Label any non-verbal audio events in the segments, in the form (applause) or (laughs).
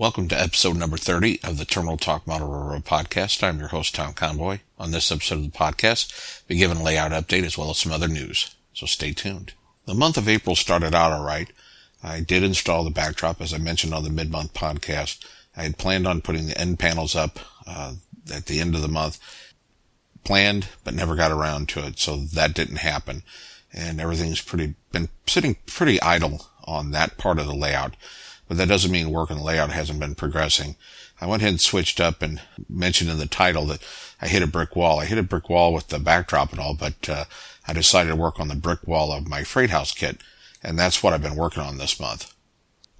Welcome to episode number 30 of the Terminal Talk Model podcast. I'm your host, Tom Conboy. On this episode of the podcast, we give a layout update as well as some other news. So stay tuned. The month of April started out alright. I did install the backdrop as I mentioned on the mid-month podcast. I had planned on putting the end panels up uh, at the end of the month. Planned, but never got around to it, so that didn't happen. And everything's pretty been sitting pretty idle on that part of the layout but that doesn't mean work the layout hasn't been progressing. I went ahead and switched up and mentioned in the title that I hit a brick wall. I hit a brick wall with the backdrop and all, but uh, I decided to work on the brick wall of my freight house kit, and that's what I've been working on this month.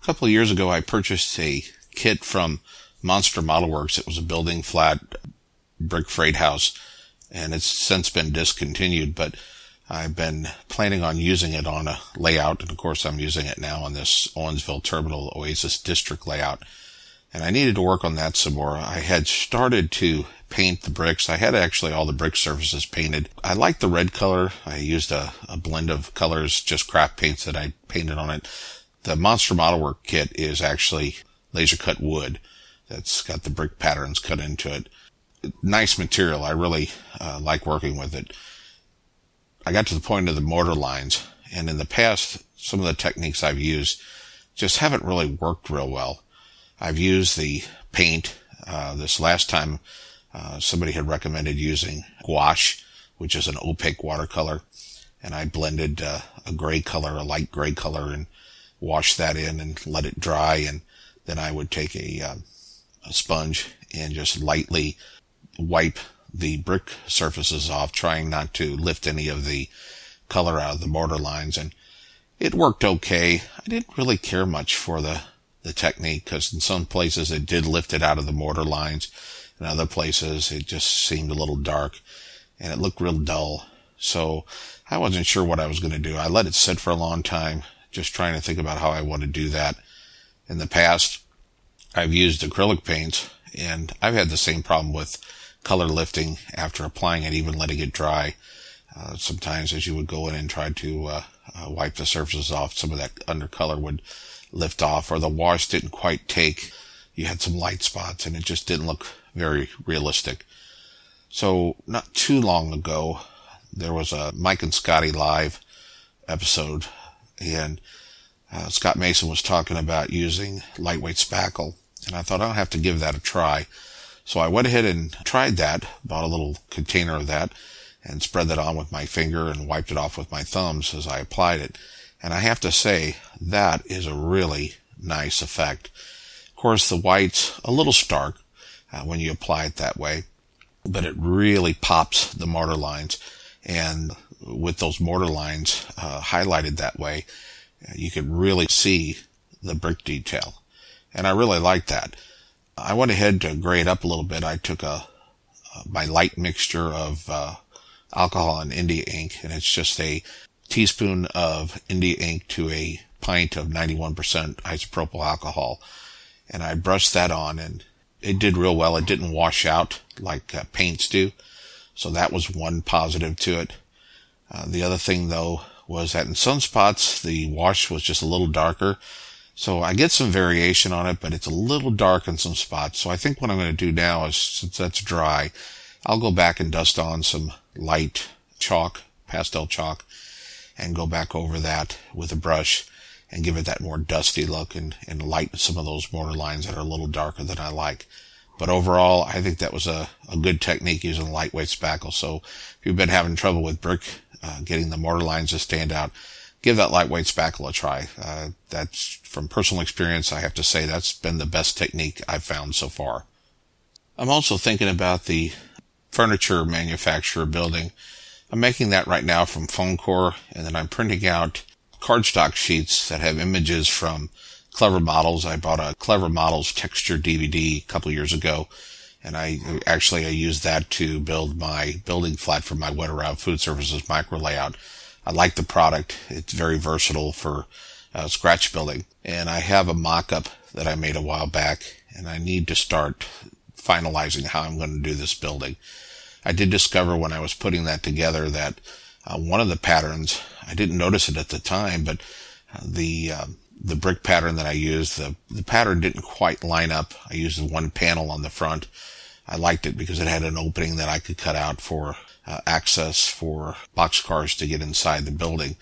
A couple of years ago, I purchased a kit from Monster Model Works. It was a building flat brick freight house, and it's since been discontinued, but I've been planning on using it on a layout, and of course I'm using it now on this Owensville Terminal Oasis District layout. And I needed to work on that some more. I had started to paint the bricks. I had actually all the brick surfaces painted. I like the red color. I used a, a blend of colors, just craft paints that I painted on it. The Monster Model Work kit is actually laser cut wood that's got the brick patterns cut into it. Nice material. I really uh, like working with it. I got to the point of the mortar lines, and in the past, some of the techniques I've used just haven't really worked real well. I've used the paint. Uh, this last time, uh, somebody had recommended using gouache, which is an opaque watercolor, and I blended uh, a gray color, a light gray color, and washed that in and let it dry, and then I would take a, uh, a sponge and just lightly wipe the brick surfaces off, trying not to lift any of the color out of the mortar lines. And it worked okay. I didn't really care much for the, the technique because in some places it did lift it out of the mortar lines. In other places it just seemed a little dark and it looked real dull. So I wasn't sure what I was going to do. I let it sit for a long time, just trying to think about how I want to do that. In the past, I've used acrylic paints and I've had the same problem with color lifting after applying it, even letting it dry. Uh, sometimes as you would go in and try to uh, uh, wipe the surfaces off, some of that undercolor would lift off, or the wash didn't quite take. You had some light spots, and it just didn't look very realistic. So not too long ago, there was a Mike and Scotty live episode, and uh, Scott Mason was talking about using lightweight spackle, and I thought I'll have to give that a try. So I went ahead and tried that, bought a little container of that, and spread that on with my finger and wiped it off with my thumbs as I applied it. And I have to say, that is a really nice effect. Of course, the white's a little stark uh, when you apply it that way, but it really pops the mortar lines. And with those mortar lines uh, highlighted that way, you can really see the brick detail. And I really like that. I went ahead to grade up a little bit. I took a, my light mixture of uh, alcohol and India ink, and it's just a teaspoon of India ink to a pint of 91% isopropyl alcohol. And I brushed that on and it did real well. It didn't wash out like uh, paints do. So that was one positive to it. Uh, the other thing though was that in some spots the wash was just a little darker. So I get some variation on it, but it's a little dark in some spots. So I think what I'm going to do now is, since that's dry, I'll go back and dust on some light chalk, pastel chalk, and go back over that with a brush and give it that more dusty look and, and lighten some of those mortar lines that are a little darker than I like. But overall, I think that was a, a good technique using lightweight spackle. So if you've been having trouble with brick, uh, getting the mortar lines to stand out, give that lightweight spackle a try. Uh, that's from personal experience. I have to say that's been the best technique I've found so far. I'm also thinking about the furniture manufacturer building. I'm making that right now from foam core and then I'm printing out cardstock sheets that have images from Clever Models. I bought a Clever Models texture DVD a couple years ago and I actually I used that to build my building flat for my Wet Food Services micro layout. I like the product. It's very versatile for uh, scratch building. And I have a mock-up that I made a while back, and I need to start finalizing how I'm going to do this building. I did discover when I was putting that together that uh, one of the patterns, I didn't notice it at the time, but uh, the uh, the brick pattern that I used, the, the pattern didn't quite line up. I used one panel on the front. I liked it because it had an opening that I could cut out for uh, access for boxcars to get inside the building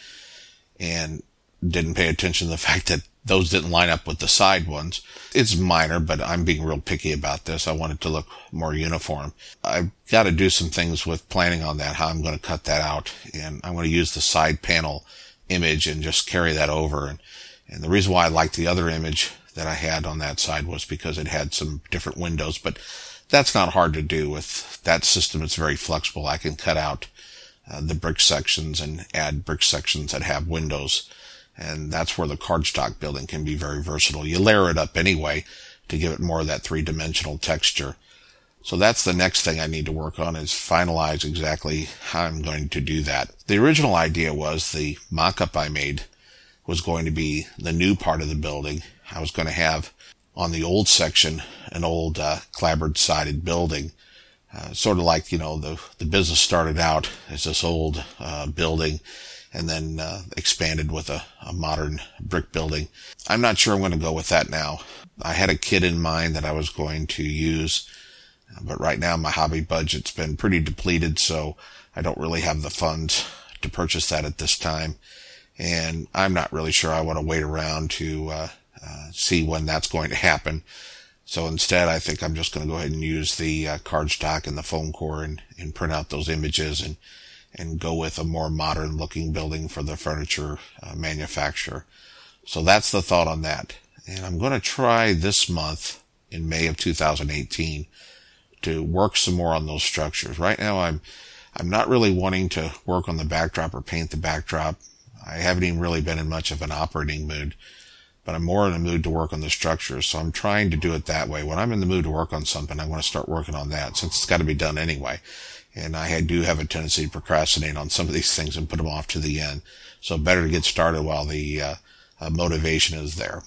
and didn't pay attention to the (laughs) fact that those didn't line up with the side ones. It's minor, but I'm being real picky about this. I want it to look more uniform. I've got to do some things with planning on that, how I'm going to cut that out. And I'm going to use the side panel image and just carry that over. And, and the reason why I liked the other image that I had on that side was because it had some different windows, but that's not hard to do with that system. It's very flexible. I can cut out uh, the brick sections and add brick sections that have windows and that's where the cardstock building can be very versatile. You layer it up anyway to give it more of that three dimensional texture. So that's the next thing I need to work on is finalize exactly how I'm going to do that. The original idea was the mock-up I made was going to be the new part of the building. I was going to have on the old section an old uh, clapboard sided building, uh, sort of like you know the the business started out as this old uh, building and then uh, expanded with a, a modern brick building. I'm not sure I'm going to go with that now. I had a kit in mind that I was going to use, but right now my hobby budget's been pretty depleted, so I don't really have the funds to purchase that at this time. And I'm not really sure I want to wait around to uh, uh, see when that's going to happen. So instead, I think I'm just going to go ahead and use the uh, cardstock and the foam core and, and print out those images and and go with a more modern looking building for the furniture uh, manufacturer. So that's the thought on that. And I'm going to try this month in May of 2018 to work some more on those structures. Right now I'm, I'm not really wanting to work on the backdrop or paint the backdrop. I haven't even really been in much of an operating mood, but I'm more in a mood to work on the structures. So I'm trying to do it that way. When I'm in the mood to work on something, I want to start working on that since it's got to be done anyway. And I do have a tendency to procrastinate on some of these things and put them off to the end. So better to get started while the uh, uh, motivation is there.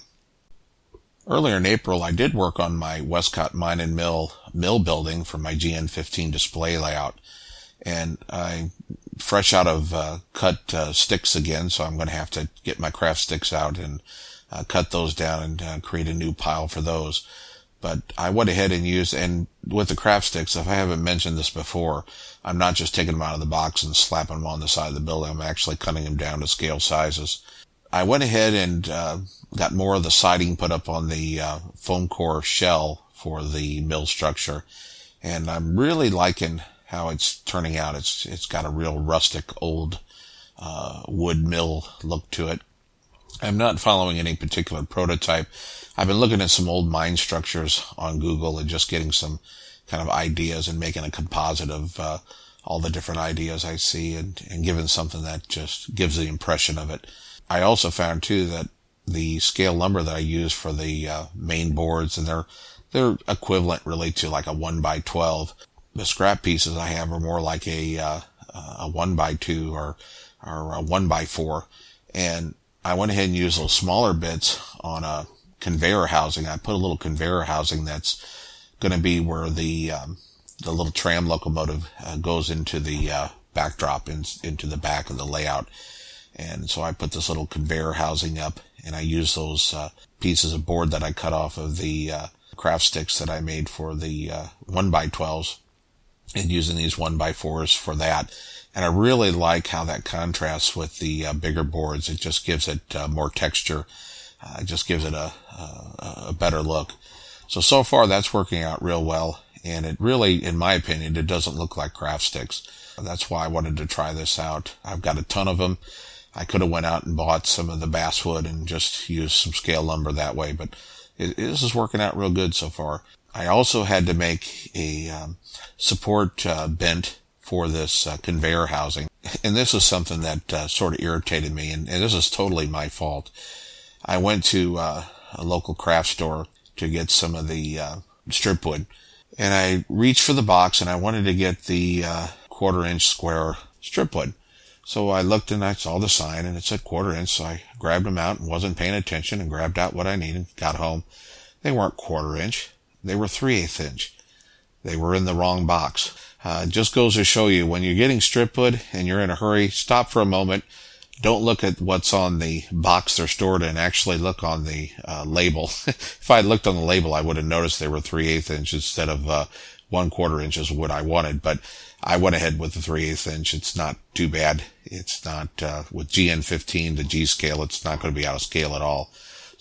Earlier in April, I did work on my Westcott Mine and Mill mill building for my GN15 display layout. And I'm fresh out of uh, cut uh, sticks again, so I'm going to have to get my craft sticks out and uh, cut those down and uh, create a new pile for those. But I went ahead and used, and with the craft sticks, if I haven't mentioned this before, I'm not just taking them out of the box and slapping them on the side of the building. I'm actually cutting them down to scale sizes. I went ahead and uh, got more of the siding put up on the uh, foam core shell for the mill structure, and I'm really liking how it's turning out. It's it's got a real rustic old uh, wood mill look to it. I'm not following any particular prototype. I've been looking at some old mine structures on Google and just getting some kind of ideas and making a composite of uh, all the different ideas I see and, and giving something that just gives the impression of it. I also found too that the scale lumber that I use for the uh, main boards and they're they're equivalent really to like a one by twelve. The scrap pieces I have are more like a uh, a one by two or or a one by four, and I went ahead and used those smaller bits on a conveyor housing. I put a little conveyor housing that's going to be where the um, the little tram locomotive uh, goes into the uh, backdrop in, into the back of the layout. And so I put this little conveyor housing up, and I use those uh, pieces of board that I cut off of the uh, craft sticks that I made for the uh, one by twelves, and using these one by fours for that. And I really like how that contrasts with the uh, bigger boards. It just gives it more texture uh, it just gives it a, a, a better look. So, so far that's working out real well. And it really, in my opinion, it doesn't look like craft sticks. That's why I wanted to try this out. I've got a ton of them. I could have went out and bought some of the basswood and just used some scale lumber that way, but it, this is working out real good so far. I also had to make a um, support uh, bent for this uh, conveyor housing, and this is something that uh, sort of irritated me, and, and this is totally my fault. I went to uh, a local craft store to get some of the uh, strip wood, and I reached for the box and I wanted to get the uh, quarter inch square strip wood. So I looked and I saw the sign and it said quarter inch, so I grabbed them out and wasn't paying attention and grabbed out what I needed. Got home, they weren't quarter inch; they were three eighths inch. They were in the wrong box. Uh, just goes to show you when you're getting strip wood and you're in a hurry, stop for a moment, don't look at what's on the box they're stored in. Actually, look on the uh, label. (laughs) if I looked on the label, I would have noticed they were three eighth inch instead of uh, one quarter inches what I wanted. But I went ahead with the three eighth inch. It's not too bad. It's not uh, with GN15 the G scale. It's not going to be out of scale at all.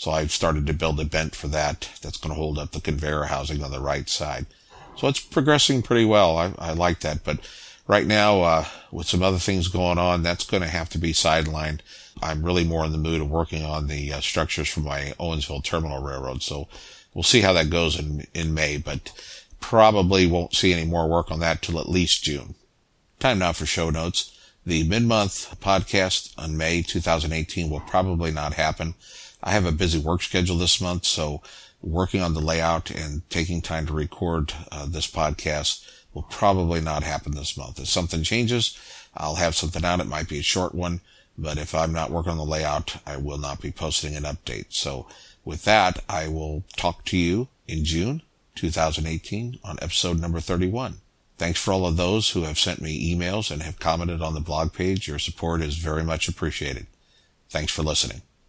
So I've started to build a bent for that. That's going to hold up the conveyor housing on the right side. So it's progressing pretty well. I, I like that, but right now, uh, with some other things going on, that's going to have to be sidelined. I'm really more in the mood of working on the uh, structures for my Owensville Terminal Railroad. So we'll see how that goes in, in May, but probably won't see any more work on that till at least June. Time now for show notes. The mid-month podcast on May 2018 will probably not happen. I have a busy work schedule this month, so working on the layout and taking time to record uh, this podcast will probably not happen this month. If something changes, I'll have something out. It might be a short one, but if I'm not working on the layout, I will not be posting an update. So with that, I will talk to you in June 2018 on episode number 31. Thanks for all of those who have sent me emails and have commented on the blog page. Your support is very much appreciated. Thanks for listening.